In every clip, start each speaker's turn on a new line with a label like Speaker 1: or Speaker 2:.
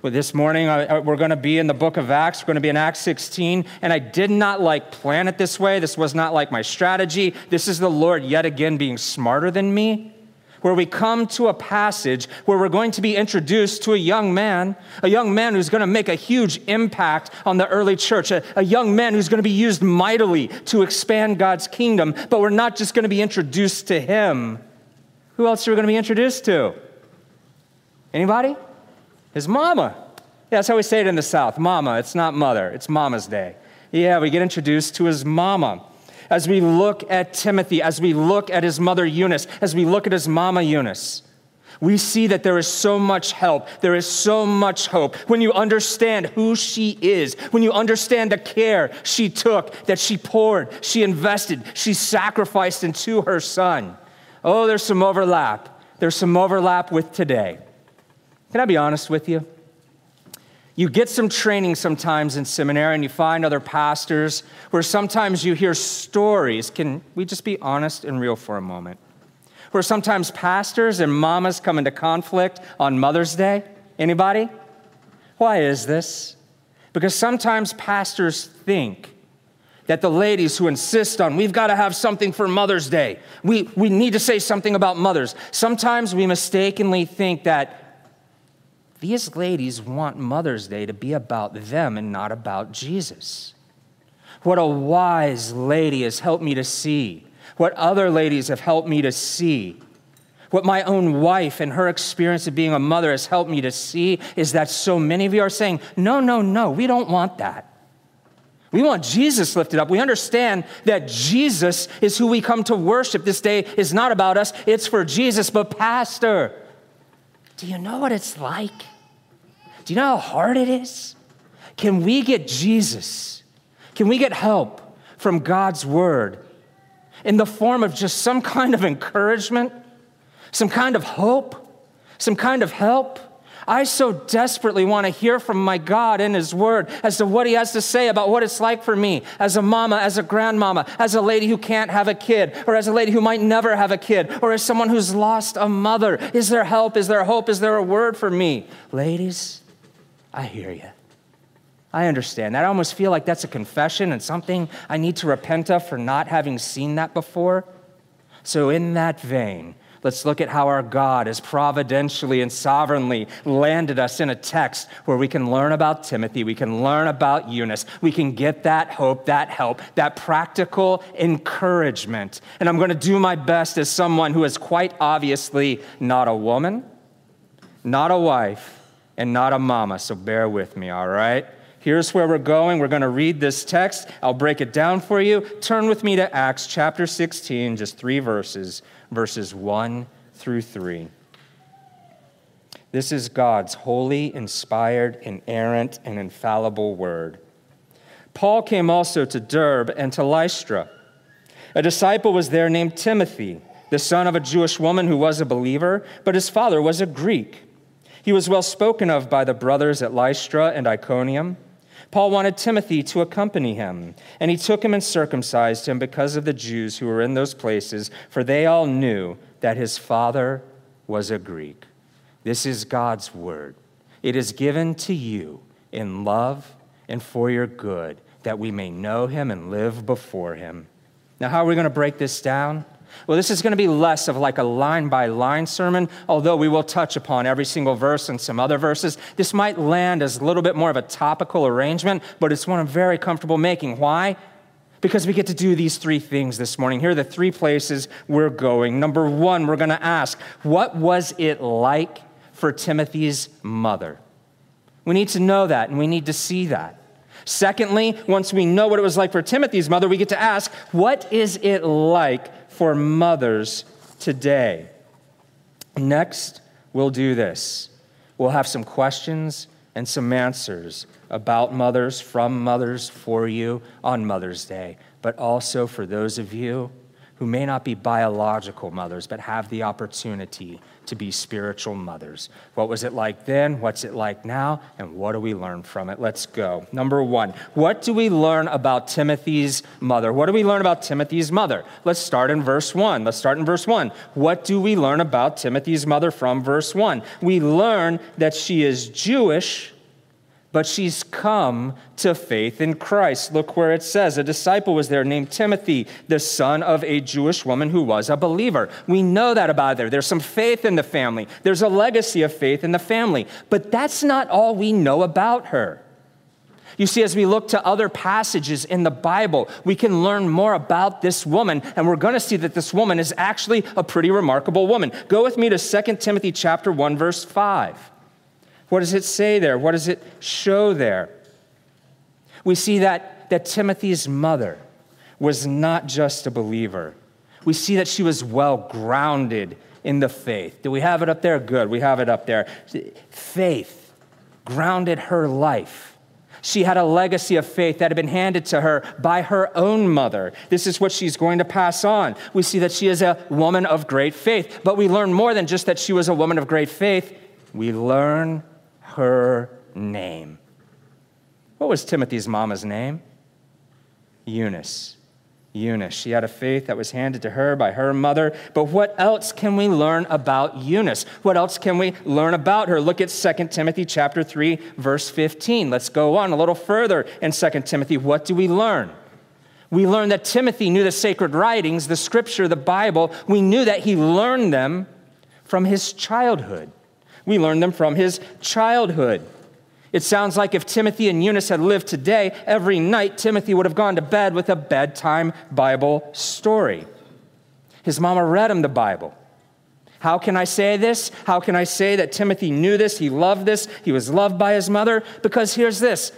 Speaker 1: Well, this morning, uh, we're going to be in the book of Acts. We're going to be in Acts 16. And I did not like plan it this way. This was not like my strategy. This is the Lord yet again being smarter than me. Where we come to a passage where we're going to be introduced to a young man, a young man who's going to make a huge impact on the early church, a, a young man who's going to be used mightily to expand God's kingdom. But we're not just going to be introduced to him. Who else are we going to be introduced to? Anybody? His mama. Yeah, that's how we say it in the South mama. It's not mother, it's mama's day. Yeah, we get introduced to his mama. As we look at Timothy, as we look at his mother Eunice, as we look at his mama Eunice, we see that there is so much help. There is so much hope. When you understand who she is, when you understand the care she took, that she poured, she invested, she sacrificed into her son. Oh, there's some overlap. There's some overlap with today. Can I be honest with you? You get some training sometimes in seminary and you find other pastors where sometimes you hear stories. Can we just be honest and real for a moment? Where sometimes pastors and mamas come into conflict on Mother's Day. Anybody? Why is this? Because sometimes pastors think that the ladies who insist on, we've got to have something for Mother's Day, we, we need to say something about mothers. Sometimes we mistakenly think that these ladies want Mother's Day to be about them and not about Jesus. What a wise lady has helped me to see. What other ladies have helped me to see. What my own wife and her experience of being a mother has helped me to see is that so many of you are saying, no, no, no, we don't want that. We want Jesus lifted up. We understand that Jesus is who we come to worship. This day is not about us, it's for Jesus. But, Pastor, do you know what it's like? Do you know how hard it is? Can we get Jesus? Can we get help from God's word in the form of just some kind of encouragement, some kind of hope, some kind of help? I so desperately want to hear from my God in His Word as to what He has to say about what it's like for me as a mama, as a grandmama, as a lady who can't have a kid, or as a lady who might never have a kid, or as someone who's lost a mother. Is there help? Is there hope? Is there a word for me? Ladies, I hear you. I understand that. I almost feel like that's a confession and something I need to repent of for not having seen that before. So, in that vein, Let's look at how our God has providentially and sovereignly landed us in a text where we can learn about Timothy, we can learn about Eunice, we can get that hope, that help, that practical encouragement. And I'm going to do my best as someone who is quite obviously not a woman, not a wife, and not a mama. So bear with me, all right? Here's where we're going. We're going to read this text. I'll break it down for you. Turn with me to Acts chapter 16, just three verses verses 1 through 3. This is God's holy, inspired, inerrant, and infallible word. Paul came also to Derbe and to Lystra. A disciple was there named Timothy, the son of a Jewish woman who was a believer, but his father was a Greek. He was well spoken of by the brothers at Lystra and Iconium. Paul wanted Timothy to accompany him, and he took him and circumcised him because of the Jews who were in those places, for they all knew that his father was a Greek. This is God's word. It is given to you in love and for your good, that we may know him and live before him. Now, how are we going to break this down? Well, this is going to be less of like a line by line sermon, although we will touch upon every single verse and some other verses. This might land as a little bit more of a topical arrangement, but it's one I'm very comfortable making. Why? Because we get to do these three things this morning. Here are the three places we're going. Number one, we're going to ask, what was it like for Timothy's mother? We need to know that and we need to see that. Secondly, once we know what it was like for Timothy's mother, we get to ask, what is it like for mothers today. Next, we'll do this. We'll have some questions and some answers about mothers, from mothers, for you on Mother's Day, but also for those of you who may not be biological mothers, but have the opportunity to be spiritual mothers. What was it like then? What's it like now? And what do we learn from it? Let's go. Number one, what do we learn about Timothy's mother? What do we learn about Timothy's mother? Let's start in verse one. Let's start in verse one. What do we learn about Timothy's mother from verse one? We learn that she is Jewish but she's come to faith in Christ. Look where it says a disciple was there named Timothy, the son of a Jewish woman who was a believer. We know that about her. There's some faith in the family, there's a legacy of faith in the family. But that's not all we know about her. You see, as we look to other passages in the Bible, we can learn more about this woman, and we're going to see that this woman is actually a pretty remarkable woman. Go with me to 2 Timothy chapter 1 verse 5. What does it say there? What does it show there? We see that, that Timothy's mother was not just a believer. We see that she was well grounded in the faith. Do we have it up there? Good, we have it up there. Faith grounded her life. She had a legacy of faith that had been handed to her by her own mother. This is what she's going to pass on. We see that she is a woman of great faith, but we learn more than just that she was a woman of great faith. We learn her name. What was Timothy's mama's name? Eunice. Eunice. She had a faith that was handed to her by her mother. But what else can we learn about Eunice? What else can we learn about her? Look at 2 Timothy chapter 3 verse 15. Let's go on a little further in 2 Timothy. What do we learn? We learn that Timothy knew the sacred writings, the scripture, the Bible. We knew that he learned them from his childhood. We learn them from his childhood. It sounds like if Timothy and Eunice had lived today, every night Timothy would have gone to bed with a bedtime Bible story. His mama read him the Bible. How can I say this? How can I say that Timothy knew this? He loved this. He was loved by his mother? Because here's this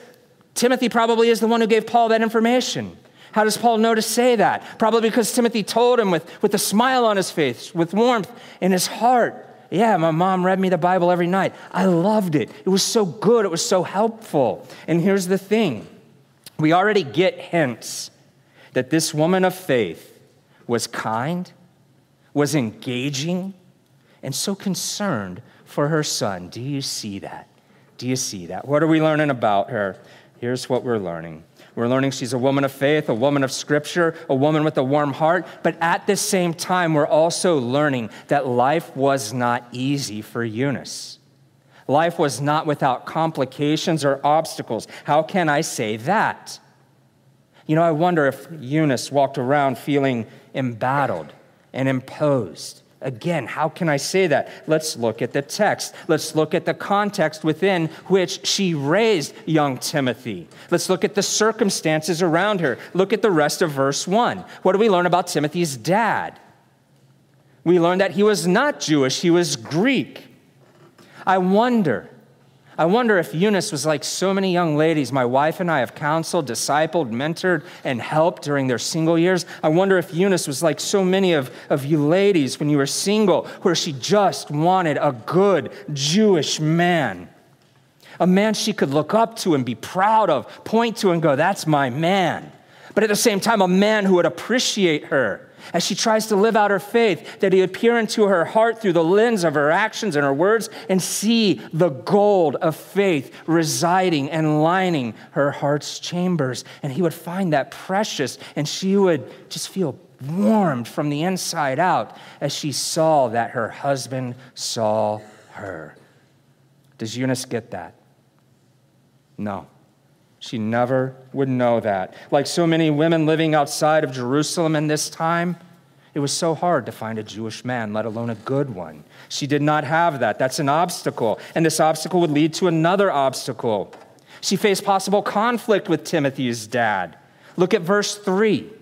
Speaker 1: Timothy probably is the one who gave Paul that information. How does Paul know to say that? Probably because Timothy told him with, with a smile on his face, with warmth in his heart. Yeah, my mom read me the Bible every night. I loved it. It was so good, it was so helpful. And here's the thing we already get hints that this woman of faith was kind, was engaging, and so concerned for her son. Do you see that? Do you see that? What are we learning about her? Here's what we're learning we're learning she's a woman of faith, a woman of scripture, a woman with a warm heart. But at the same time, we're also learning that life was not easy for Eunice. Life was not without complications or obstacles. How can I say that? You know, I wonder if Eunice walked around feeling embattled and imposed Again, how can I say that? Let's look at the text. Let's look at the context within which she raised young Timothy. Let's look at the circumstances around her. Look at the rest of verse 1. What do we learn about Timothy's dad? We learn that he was not Jewish, he was Greek. I wonder I wonder if Eunice was like so many young ladies my wife and I have counseled, discipled, mentored, and helped during their single years. I wonder if Eunice was like so many of, of you ladies when you were single, where she just wanted a good Jewish man. A man she could look up to and be proud of, point to and go, that's my man. But at the same time, a man who would appreciate her as she tries to live out her faith, that he would peer into her heart through the lens of her actions and her words and see the gold of faith residing and lining her heart's chambers. And he would find that precious, and she would just feel warmed from the inside out as she saw that her husband saw her. Does Eunice get that? No. She never would know that. Like so many women living outside of Jerusalem in this time, it was so hard to find a Jewish man, let alone a good one. She did not have that. That's an obstacle. And this obstacle would lead to another obstacle. She faced possible conflict with Timothy's dad. Look at verse 3.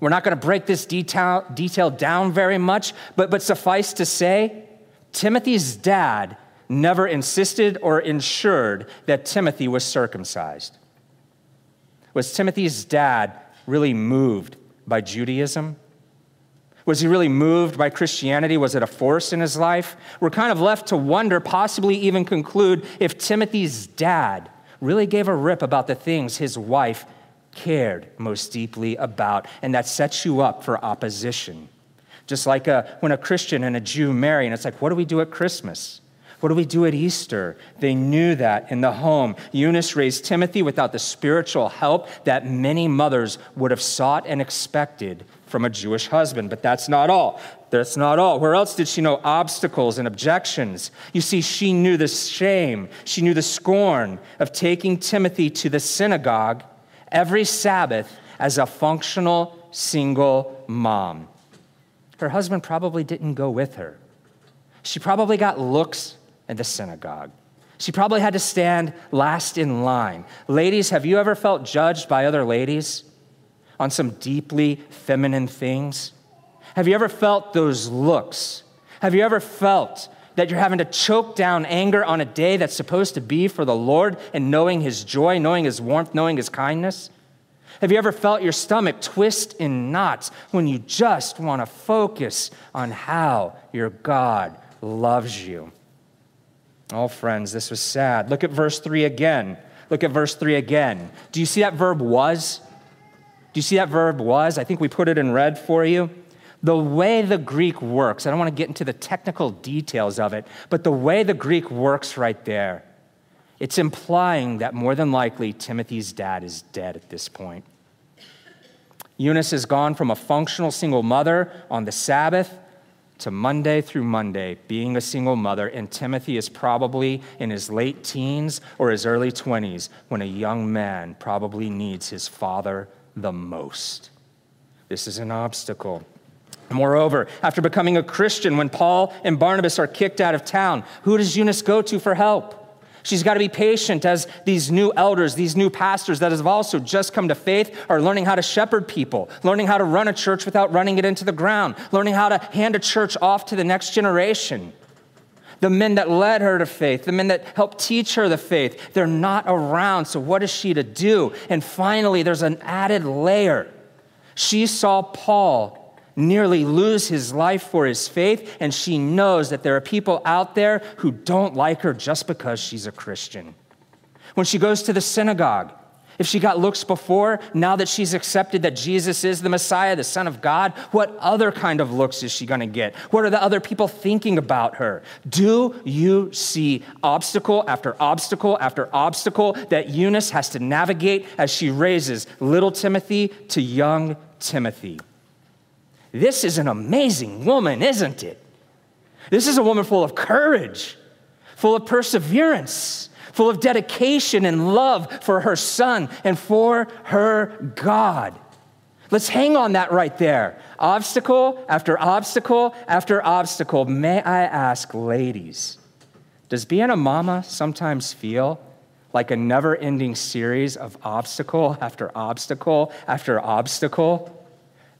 Speaker 1: We're not going to break this detail, detail down very much, but, but suffice to say, Timothy's dad never insisted or ensured that Timothy was circumcised. Was Timothy's dad really moved by Judaism? Was he really moved by Christianity? Was it a force in his life? We're kind of left to wonder, possibly even conclude, if Timothy's dad really gave a rip about the things his wife cared most deeply about, and that sets you up for opposition. Just like a, when a Christian and a Jew marry, and it's like, what do we do at Christmas? What do we do at Easter? They knew that in the home. Eunice raised Timothy without the spiritual help that many mothers would have sought and expected from a Jewish husband. But that's not all. That's not all. Where else did she know obstacles and objections? You see, she knew the shame, she knew the scorn of taking Timothy to the synagogue every Sabbath as a functional single mom. Her husband probably didn't go with her. She probably got looks in the synagogue. She probably had to stand last in line. Ladies, have you ever felt judged by other ladies on some deeply feminine things? Have you ever felt those looks? Have you ever felt that you're having to choke down anger on a day that's supposed to be for the Lord and knowing His joy, knowing His warmth, knowing His kindness? Have you ever felt your stomach twist in knots when you just want to focus on how your God loves you? Oh, friends, this was sad. Look at verse 3 again. Look at verse 3 again. Do you see that verb was? Do you see that verb was? I think we put it in red for you. The way the Greek works, I don't want to get into the technical details of it, but the way the Greek works right there, it's implying that more than likely Timothy's dad is dead at this point. Eunice has gone from a functional single mother on the Sabbath to Monday through Monday being a single mother, and Timothy is probably in his late teens or his early 20s when a young man probably needs his father the most. This is an obstacle. Moreover, after becoming a Christian, when Paul and Barnabas are kicked out of town, who does Eunice go to for help? She's got to be patient as these new elders, these new pastors that have also just come to faith are learning how to shepherd people, learning how to run a church without running it into the ground, learning how to hand a church off to the next generation. The men that led her to faith, the men that helped teach her the faith, they're not around. So, what is she to do? And finally, there's an added layer. She saw Paul nearly lose his life for his faith, and she knows that there are people out there who don't like her just because she's a Christian. When she goes to the synagogue, if she got looks before, now that she's accepted that Jesus is the Messiah, the Son of God, what other kind of looks is she going to get? What are the other people thinking about her? Do you see obstacle after obstacle after obstacle that Eunice has to navigate as she raises little Timothy to young Timothy? This is an amazing woman, isn't it? This is a woman full of courage, full of perseverance, full of dedication and love for her son and for her God. Let's hang on that right there. Obstacle after obstacle after obstacle. May I ask, ladies, does being a mama sometimes feel like a never ending series of obstacle after obstacle after obstacle?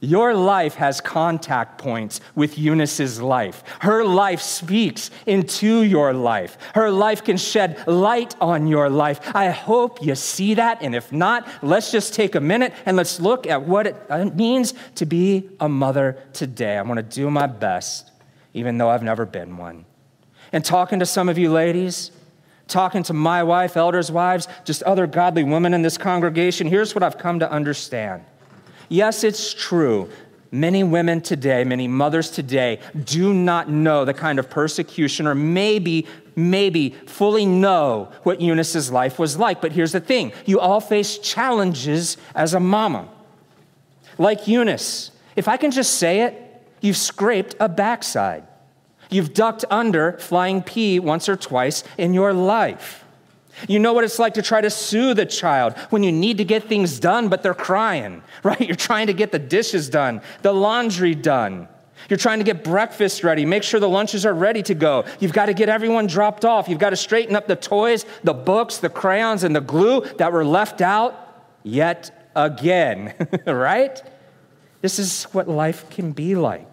Speaker 1: Your life has contact points with Eunice's life. Her life speaks into your life. Her life can shed light on your life. I hope you see that. And if not, let's just take a minute and let's look at what it uh, means to be a mother today. I'm going to do my best, even though I've never been one. And talking to some of you ladies, talking to my wife, elders' wives, just other godly women in this congregation, here's what I've come to understand Yes, it's true. Many women today, many mothers today, do not know the kind of persecution or maybe, maybe fully know what Eunice's life was like. But here's the thing you all face challenges as a mama. Like Eunice, if I can just say it, you've scraped a backside. You've ducked under flying pee once or twice in your life. You know what it's like to try to soothe a child when you need to get things done, but they're crying, right? You're trying to get the dishes done, the laundry done. You're trying to get breakfast ready, make sure the lunches are ready to go. You've got to get everyone dropped off. You've got to straighten up the toys, the books, the crayons, and the glue that were left out yet again, right? This is what life can be like.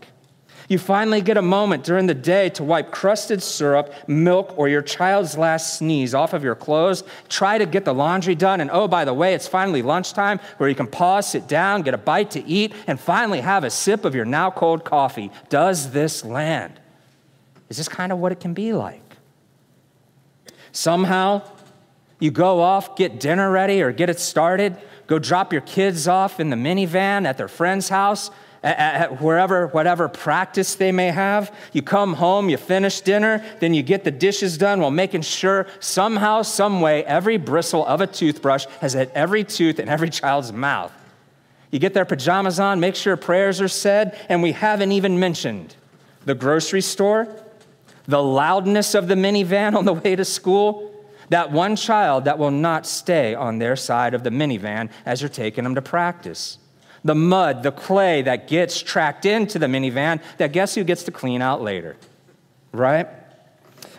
Speaker 1: You finally get a moment during the day to wipe crusted syrup, milk, or your child's last sneeze off of your clothes. Try to get the laundry done. And oh, by the way, it's finally lunchtime where you can pause, sit down, get a bite to eat, and finally have a sip of your now cold coffee. Does this land? Is this kind of what it can be like? Somehow, you go off, get dinner ready, or get it started, go drop your kids off in the minivan at their friend's house, at, wherever, whatever practice they may have. You come home, you finish dinner, then you get the dishes done while making sure somehow, some way, every bristle of a toothbrush has hit every tooth in every child's mouth. You get their pajamas on, make sure prayers are said, and we haven't even mentioned the grocery store, the loudness of the minivan on the way to school, that one child that will not stay on their side of the minivan as you're taking them to practice. The mud, the clay that gets tracked into the minivan that guess who gets to clean out later, right?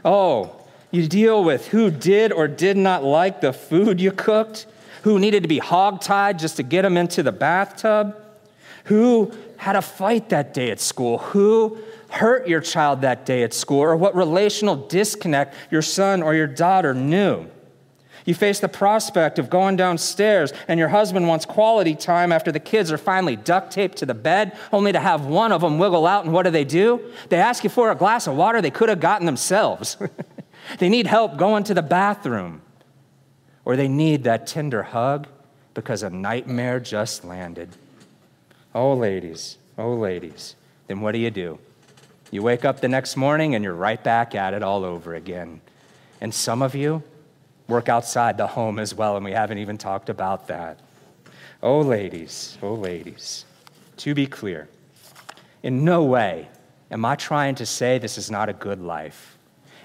Speaker 1: Oh, you deal with who did or did not like the food you cooked, who needed to be hogtied just to get them into the bathtub, who had a fight that day at school, who hurt your child that day at school, or what relational disconnect your son or your daughter knew. You face the prospect of going downstairs and your husband wants quality time after the kids are finally duct taped to the bed, only to have one of them wiggle out. And what do they do? They ask you for a glass of water they could have gotten themselves. they need help going to the bathroom, or they need that tender hug because a nightmare just landed. Oh, ladies, oh, ladies, then what do you do? You wake up the next morning and you're right back at it all over again. And some of you work outside the home as well, and we haven't even talked about that. Oh, ladies, oh, ladies, to be clear, in no way am I trying to say this is not a good life.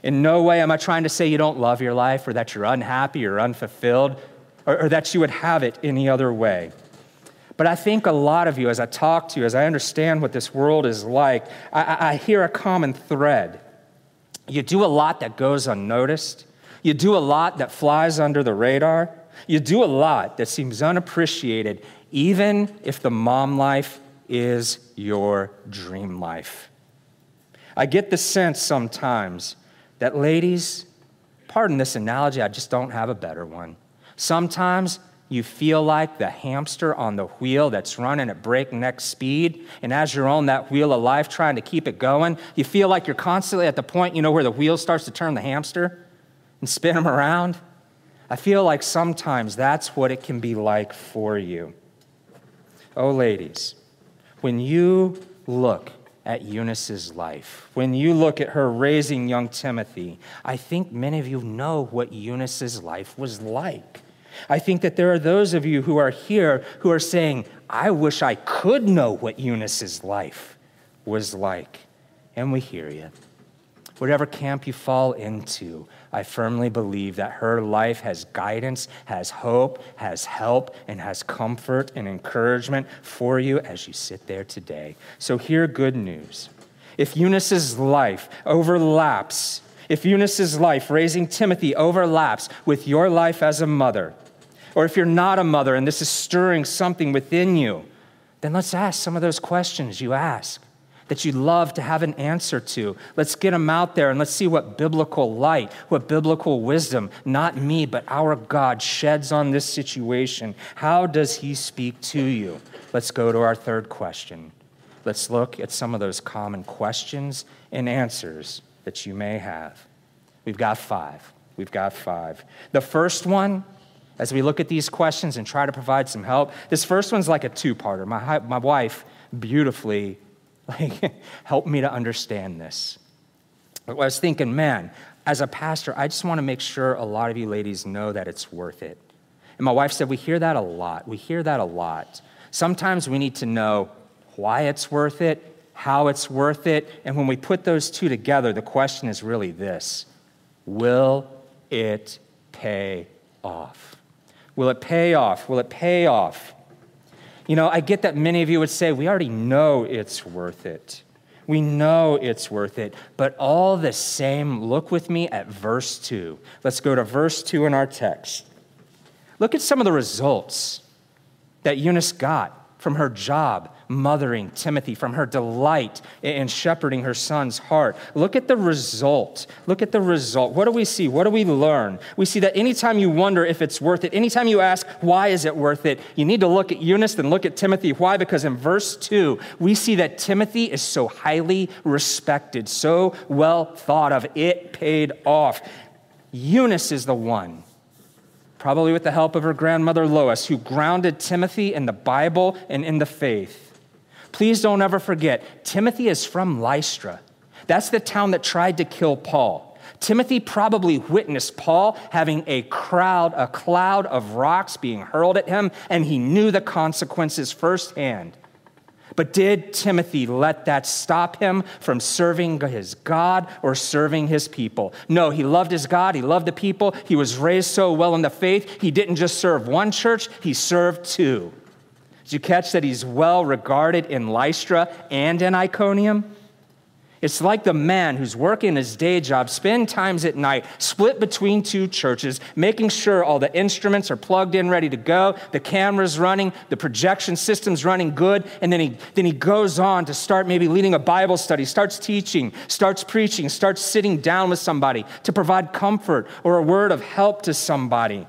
Speaker 1: In no way am I trying to say you don't love your life or that you're unhappy or unfulfilled or, or that you would have it any other way. But I think a lot of you, as I talk to you, as I understand what this world is like, I, I hear a common thread. You do a lot that goes unnoticed. You do a lot that flies under the radar. You do a lot that seems unappreciated, even if the mom life is your dream life. I get the sense sometimes that ladies, pardon this analogy, I just don't have a better one. Sometimes you feel like the hamster on the wheel that's running at breakneck speed. And as you're on that wheel of life trying to keep it going, you feel like you're constantly at the point, you know, where the wheel starts to turn the hamster and spin them around. I feel like sometimes that's what it can be like for you. Oh, ladies, when you look at Eunice's life, when you look at her raising young Timothy, I think many of you know what Eunice's life was like. I think that there are those of you who are here who are saying, I wish I could know what Eunice's life was like. And we hear you. Whatever camp you fall into, I firmly believe that her life has guidance, has hope, has help, and has comfort and encouragement for you as you sit there today. So, hear good news. If Eunice's life overlaps, if Eunice's life raising Timothy overlaps with your life as a mother, or if you're not a mother and this is stirring something within you, then let's ask some of those questions you ask that you'd love to have an answer to. Let's get them out there and let's see what biblical light, what biblical wisdom, not me, but our God sheds on this situation. How does He speak to you? Let's go to our third question. Let's look at some of those common questions and answers that you may have. We've got five. We've got five. The first one as we look at these questions and try to provide some help. This first one's like a two parter. My, my wife beautifully like, helped me to understand this. I was thinking, man, as a pastor, I just want to make sure a lot of you ladies know that it's worth it. And my wife said, We hear that a lot. We hear that a lot. Sometimes we need to know why it's worth it, how it's worth it. And when we put those two together, the question is really this Will it pay off? Will it pay off? Will it pay off? You know, I get that many of you would say, we already know it's worth it. We know it's worth it. But all the same, look with me at verse 2. Let's go to verse 2 in our text. Look at some of the results that Eunice got from her job mothering Timothy, from her delight in shepherding her son's heart. Look at the result. Look at the result. What do we see? What do we learn? We see that anytime you wonder if it's worth it, anytime you ask, why is it worth it, you need to look at Eunice and look at Timothy. Why? Because in verse 2, we see that Timothy is so highly respected, so well thought of. It paid off. Eunice is the one probably with the help of her grandmother Lois, who grounded Timothy in the Bible and in the faith. Please don't ever forget, Timothy is from Lystra. That's the town that tried to kill Paul. Timothy probably witnessed Paul having a crowd, a cloud of rocks being hurled at him, and he knew the consequences firsthand. But did Timothy let that stop him from serving his God or serving his people? No, he loved his God, he loved the people, he was raised so well in the faith, he didn't just serve one church, he served two. Did you catch that he's well regarded in Lystra and in Iconium? It's like the man who's working his day job, spend times at night, split between two churches, making sure all the instruments are plugged in, ready to go, the camera's running, the projection system's running good, and then he, then he goes on to start maybe leading a Bible study, starts teaching, starts preaching, starts sitting down with somebody to provide comfort or a word of help to somebody.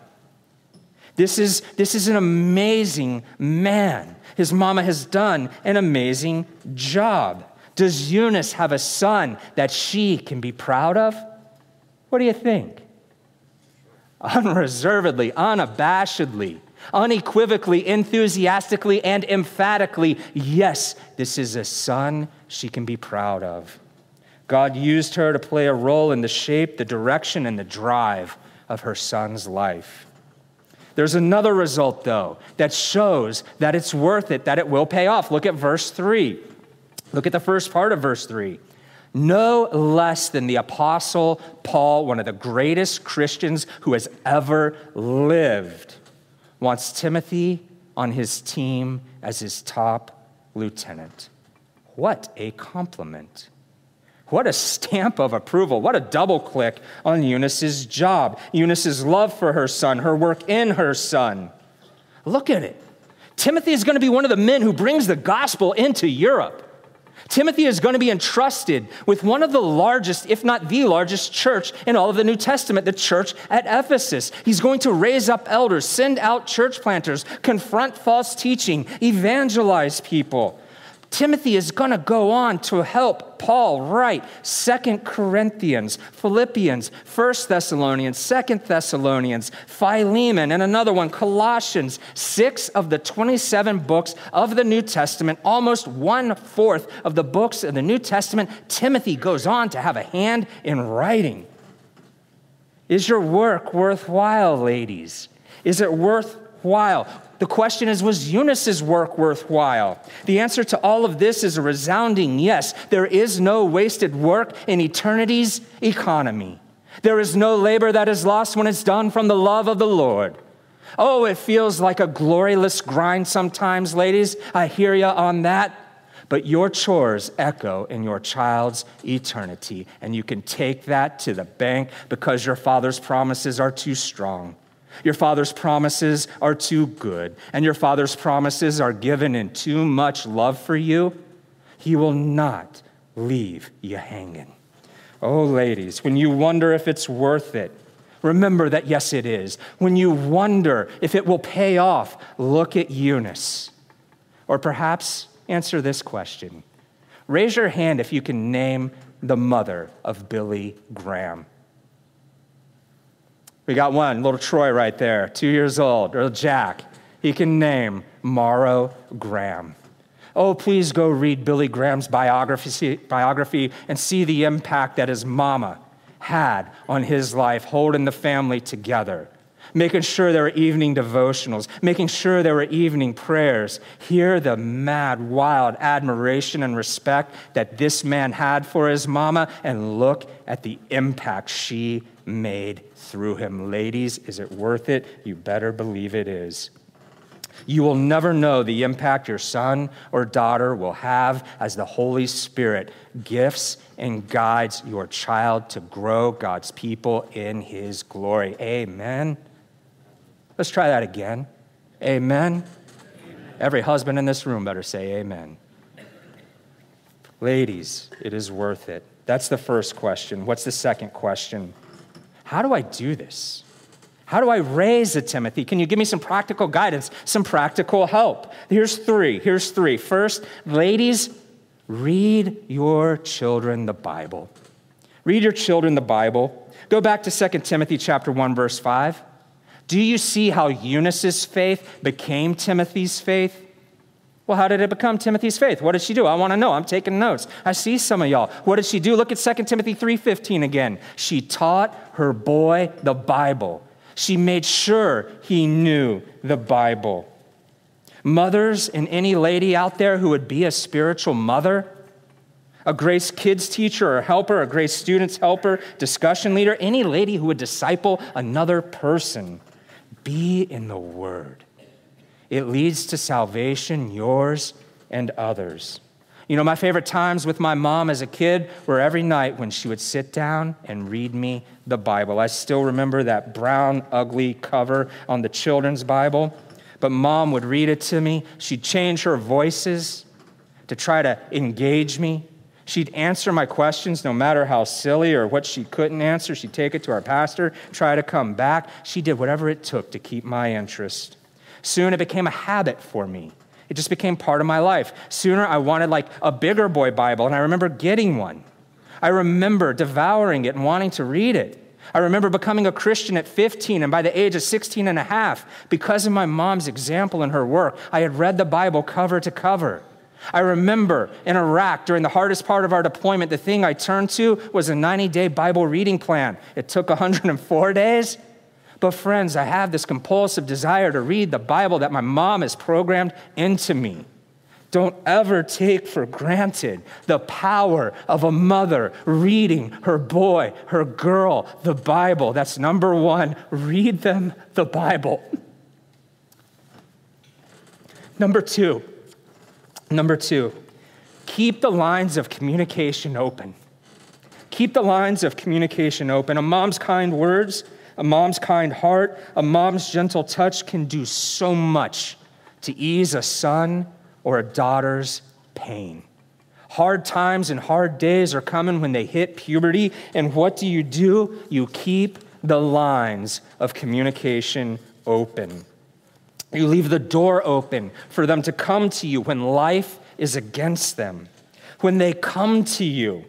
Speaker 1: This is, this is an amazing man. His mama has done an amazing job. Does Eunice have a son that she can be proud of? What do you think? Unreservedly, unabashedly, unequivocally, enthusiastically, and emphatically, yes, this is a son she can be proud of. God used her to play a role in the shape, the direction, and the drive of her son's life. There's another result, though, that shows that it's worth it, that it will pay off. Look at verse 3. Look at the first part of verse 3. No less than the Apostle Paul, one of the greatest Christians who has ever lived, wants Timothy on his team as his top lieutenant. What a compliment. What a stamp of approval. What a double click on Eunice's job. Eunice's love for her son, her work in her son. Look at it. Timothy is going to be one of the men who brings the gospel into Europe. Timothy is going to be entrusted with one of the largest, if not the largest, church in all of the New Testament, the church at Ephesus. He's going to raise up elders, send out church planters, confront false teaching, evangelize people. Timothy is going to go on to help Paul write Second Corinthians, Philippians, First Thessalonians, Second Thessalonians, Philemon, and another one, Colossians. Six of the 27 books of the New Testament, almost one fourth of the books of the New Testament, Timothy goes on to have a hand in writing. Is your work worthwhile, ladies? Is it worthwhile? The question is, was Eunice's work worthwhile? The answer to all of this is a resounding yes. There is no wasted work in eternity's economy. There is no labor that is lost when it's done from the love of the Lord. Oh, it feels like a gloryless grind sometimes, ladies. I hear you on that. But your chores echo in your child's eternity, and you can take that to the bank because your father's promises are too strong. Your father's promises are too good, and your father's promises are given in too much love for you, he will not leave you hanging. Oh, ladies, when you wonder if it's worth it, remember that yes, it is. When you wonder if it will pay off, look at Eunice. Or perhaps answer this question Raise your hand if you can name the mother of Billy Graham. We got one, little Troy right there, two years old, or Jack. He can name Morrow Graham. Oh, please go read Billy Graham's biography, biography and see the impact that his mama had on his life, holding the family together, making sure there were evening devotionals, making sure there were evening prayers. Hear the mad, wild admiration and respect that this man had for his mama, and look at the impact she made through him. Ladies, is it worth it? You better believe it is. You will never know the impact your son or daughter will have as the Holy Spirit gifts and guides your child to grow God's people in his glory. Amen. Let's try that again. Amen. amen. Every husband in this room better say amen. Ladies, it is worth it. That's the first question. What's the second question? How do I do this? How do I raise a Timothy? Can you give me some practical guidance, some practical help? Here's three. Here's three. First, ladies, read your children the Bible. Read your children the Bible. Go back to 2 Timothy chapter 1 verse 5. Do you see how Eunice's faith became Timothy's faith? Well, how did it become Timothy's faith? What did she do? I want to know. I'm taking notes. I see some of y'all. What did she do? Look at 2 Timothy 3:15 again. She taught her boy the Bible. She made sure he knew the Bible. Mothers and any lady out there who would be a spiritual mother, a Grace Kids teacher or helper, a Grace Students helper, discussion leader, any lady who would disciple another person, be in the Word. It leads to salvation, yours and others. You know, my favorite times with my mom as a kid were every night when she would sit down and read me the Bible. I still remember that brown, ugly cover on the children's Bible, but mom would read it to me. She'd change her voices to try to engage me. She'd answer my questions no matter how silly or what she couldn't answer. She'd take it to our pastor, try to come back. She did whatever it took to keep my interest. Soon it became a habit for me. It just became part of my life. Sooner I wanted like a bigger boy Bible, and I remember getting one. I remember devouring it and wanting to read it. I remember becoming a Christian at 15, and by the age of 16 and a half, because of my mom's example and her work, I had read the Bible cover to cover. I remember in Iraq during the hardest part of our deployment, the thing I turned to was a 90 day Bible reading plan. It took 104 days. But, friends, I have this compulsive desire to read the Bible that my mom has programmed into me. Don't ever take for granted the power of a mother reading her boy, her girl, the Bible. That's number one. Read them the Bible. Number two, number two, keep the lines of communication open. Keep the lines of communication open. A mom's kind words a mom's kind heart, a mom's gentle touch can do so much to ease a son or a daughter's pain. Hard times and hard days are coming when they hit puberty. And what do you do? You keep the lines of communication open. You leave the door open for them to come to you when life is against them. When they come to you,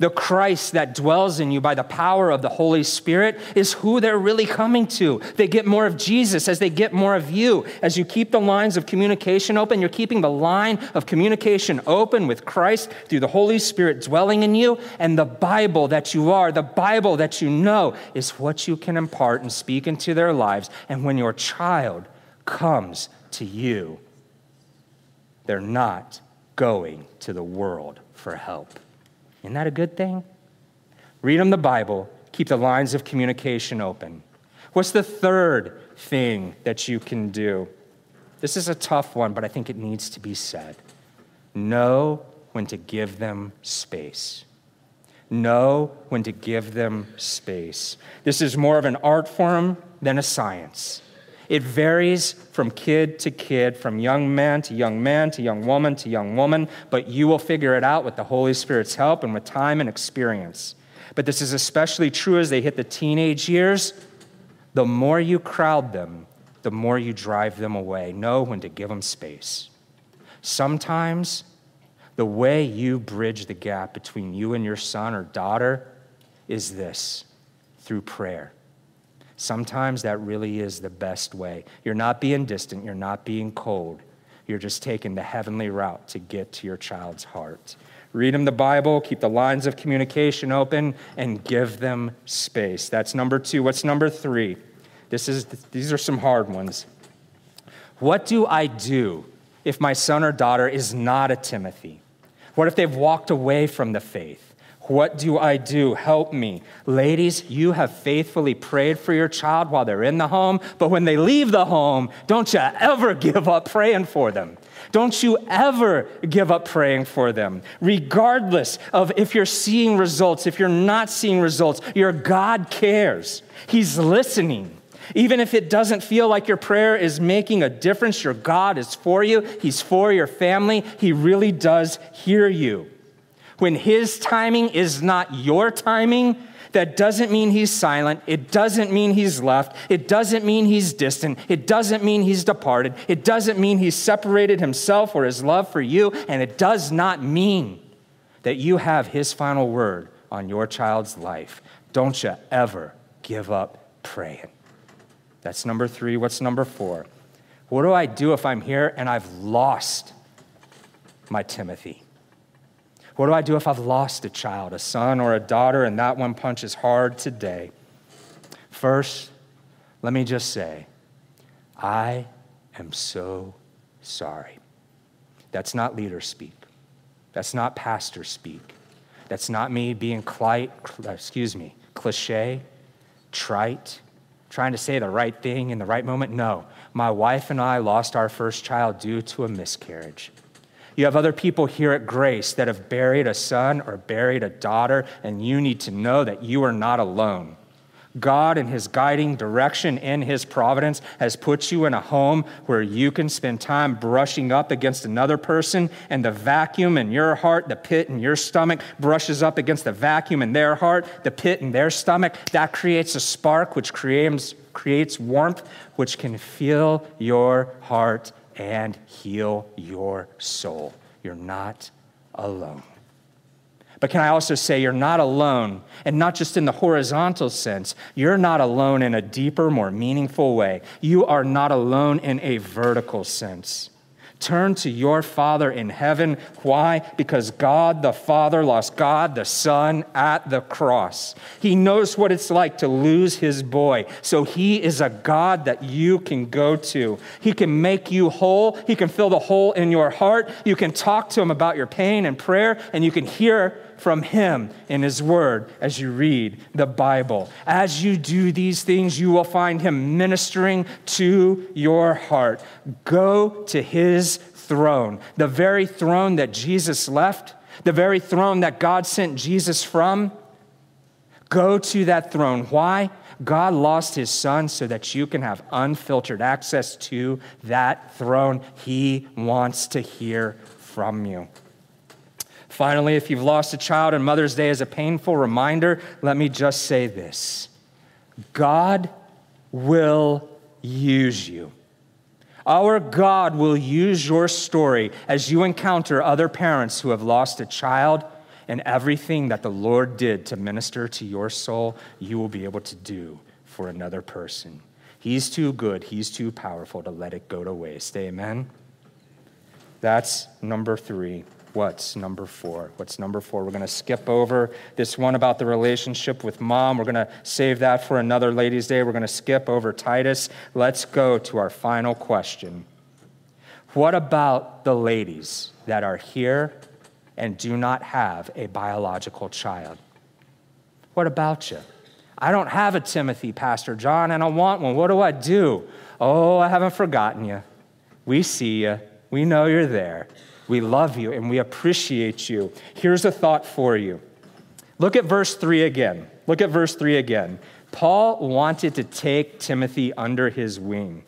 Speaker 1: the Christ that dwells in you by the power of the Holy Spirit is who they're really coming to. They get more of Jesus as they get more of you. As you keep the lines of communication open, you're keeping the line of communication open with Christ through the Holy Spirit dwelling in you. And the Bible that you are, the Bible that you know, is what you can impart and speak into their lives. And when your child comes to you, they're not going to the world for help. Isn't that a good thing? Read them the Bible, keep the lines of communication open. What's the third thing that you can do? This is a tough one, but I think it needs to be said. Know when to give them space. Know when to give them space. This is more of an art form than a science. It varies from kid to kid, from young man to young man to young woman to young woman, but you will figure it out with the Holy Spirit's help and with time and experience. But this is especially true as they hit the teenage years. The more you crowd them, the more you drive them away. Know when to give them space. Sometimes the way you bridge the gap between you and your son or daughter is this through prayer. Sometimes that really is the best way. You're not being distant, you're not being cold. You're just taking the heavenly route to get to your child's heart. Read them the Bible, keep the lines of communication open, and give them space. That's number two. What's number three? This is, these are some hard ones. What do I do if my son or daughter is not a Timothy? What if they've walked away from the faith? What do I do? Help me. Ladies, you have faithfully prayed for your child while they're in the home, but when they leave the home, don't you ever give up praying for them. Don't you ever give up praying for them, regardless of if you're seeing results, if you're not seeing results. Your God cares, He's listening. Even if it doesn't feel like your prayer is making a difference, your God is for you, He's for your family. He really does hear you. When his timing is not your timing, that doesn't mean he's silent. It doesn't mean he's left. It doesn't mean he's distant. It doesn't mean he's departed. It doesn't mean he's separated himself or his love for you. And it does not mean that you have his final word on your child's life. Don't you ever give up praying. That's number three. What's number four? What do I do if I'm here and I've lost my Timothy? What do I do if I've lost a child, a son or a daughter, and that one punches hard today? First, let me just say, I am so sorry. That's not leader speak. That's not pastor speak. That's not me being cli- excuse me, cliche, trite, trying to say the right thing in the right moment. No, my wife and I lost our first child due to a miscarriage. You have other people here at Grace that have buried a son or buried a daughter, and you need to know that you are not alone. God, in His guiding direction, in His providence, has put you in a home where you can spend time brushing up against another person, and the vacuum in your heart, the pit in your stomach, brushes up against the vacuum in their heart, the pit in their stomach. That creates a spark, which creates, creates warmth, which can fill your heart and heal your soul. You're not alone. But can I also say you're not alone, and not just in the horizontal sense, you're not alone in a deeper, more meaningful way. You are not alone in a vertical sense. Turn to your Father in heaven. Why? Because God the Father lost God the Son at the cross. He knows what it's like to lose his boy. So he is a God that you can go to. He can make you whole. He can fill the hole in your heart. You can talk to him about your pain and prayer, and you can hear from Him in His Word as you read the Bible. As you do these things, you will find Him ministering to your heart. Go to His throne, the very throne that Jesus left, the very throne that God sent Jesus from. Go to that throne. Why? God lost his son so that you can have unfiltered access to that throne. He wants to hear from you. Finally, if you've lost a child and Mother's Day is a painful reminder, let me just say this God will use you. Our God will use your story as you encounter other parents who have lost a child and everything that the Lord did to minister to your soul, you will be able to do for another person. He's too good, He's too powerful to let it go to waste. Amen? That's number three. What's number four? What's number four? We're going to skip over this one about the relationship with mom. We're going to save that for another ladies' day. We're going to skip over Titus. Let's go to our final question. What about the ladies that are here and do not have a biological child? What about you? I don't have a Timothy, Pastor John, and I want one. What do I do? Oh, I haven't forgotten you. We see you. We know you're there. We love you and we appreciate you. Here's a thought for you. Look at verse 3 again. Look at verse 3 again. Paul wanted to take Timothy under his wing.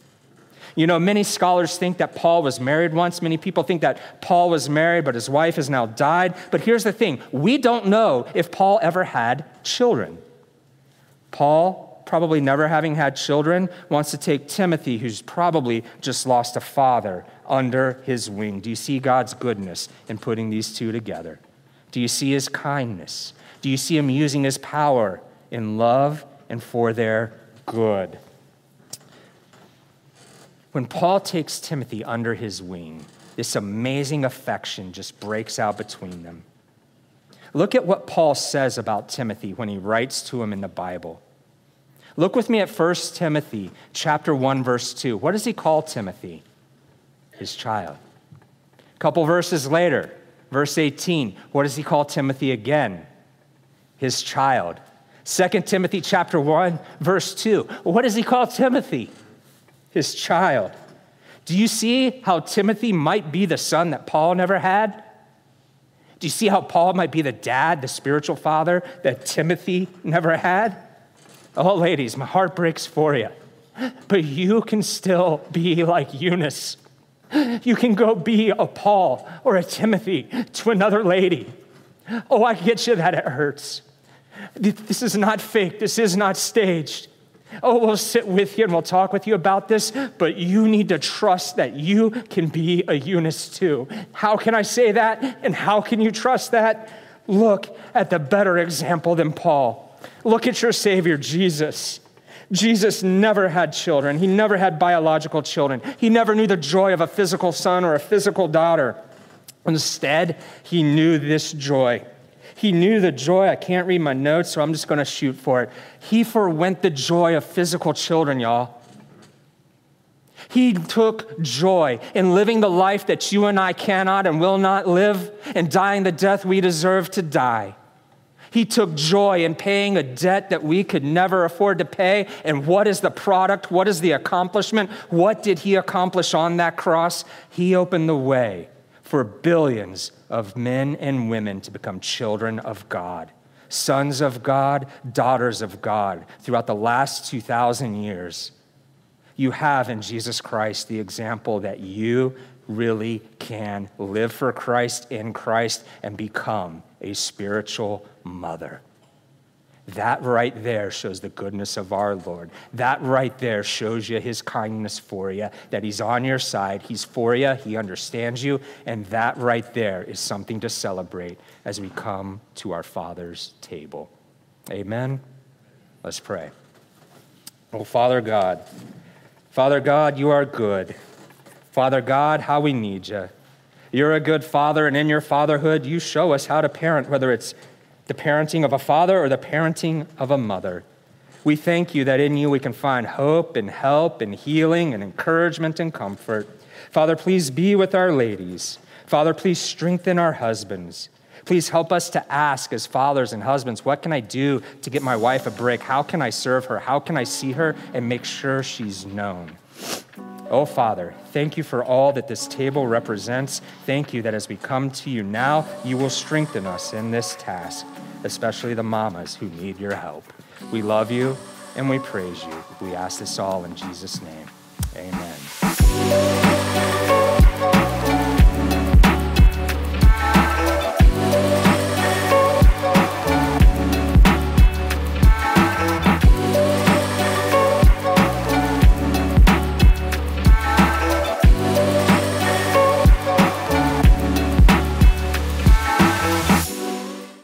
Speaker 1: You know, many scholars think that Paul was married once. Many people think that Paul was married, but his wife has now died. But here's the thing we don't know if Paul ever had children. Paul, probably never having had children, wants to take Timothy, who's probably just lost a father, under his wing. Do you see God's goodness in putting these two together? Do you see his kindness? Do you see him using his power in love and for their good? When Paul takes Timothy under his wing, this amazing affection just breaks out between them. Look at what Paul says about Timothy when he writes to him in the Bible. Look with me at 1 Timothy chapter 1 verse 2. What does he call Timothy? his child. A couple verses later, verse 18, what does he call Timothy again? His child. 2 Timothy chapter 1, verse 2, what does he call Timothy? His child. Do you see how Timothy might be the son that Paul never had? Do you see how Paul might be the dad, the spiritual father that Timothy never had? Oh, ladies, my heart breaks for you. But you can still be like Eunice you can go be a Paul or a Timothy to another lady. Oh, I get you that it hurts. This is not fake, this is not staged. Oh, we'll sit with you and we'll talk with you about this, but you need to trust that you can be a Eunice too. How can I say that? And how can you trust that? Look at the better example than Paul. Look at your Savior, Jesus. Jesus never had children. He never had biological children. He never knew the joy of a physical son or a physical daughter. Instead, he knew this joy. He knew the joy. I can't read my notes, so I'm just going to shoot for it. He forwent the joy of physical children, y'all. He took joy in living the life that you and I cannot and will not live and dying the death we deserve to die. He took joy in paying a debt that we could never afford to pay. And what is the product? What is the accomplishment? What did he accomplish on that cross? He opened the way for billions of men and women to become children of God, sons of God, daughters of God throughout the last 2,000 years. You have in Jesus Christ the example that you really can live for Christ in Christ and become a spiritual mother. That right there shows the goodness of our Lord. That right there shows you his kindness for you, that he's on your side, he's for you, he understands you, and that right there is something to celebrate as we come to our Father's table. Amen. Let's pray. Oh, Father God, Father God, you are good. Father God, how we need you. You're a good father, and in your fatherhood, you show us how to parent, whether it's the parenting of a father or the parenting of a mother. We thank you that in you we can find hope and help and healing and encouragement and comfort. Father, please be with our ladies. Father, please strengthen our husbands. Please help us to ask as fathers and husbands, what can I do to get my wife a break? How can I serve her? How can I see her and make sure she's known? Oh, Father, thank you for all that this table represents. Thank you that as we come to you now, you will strengthen us in this task, especially the mamas who need your help. We love you and we praise you. We ask this all in Jesus' name. Amen.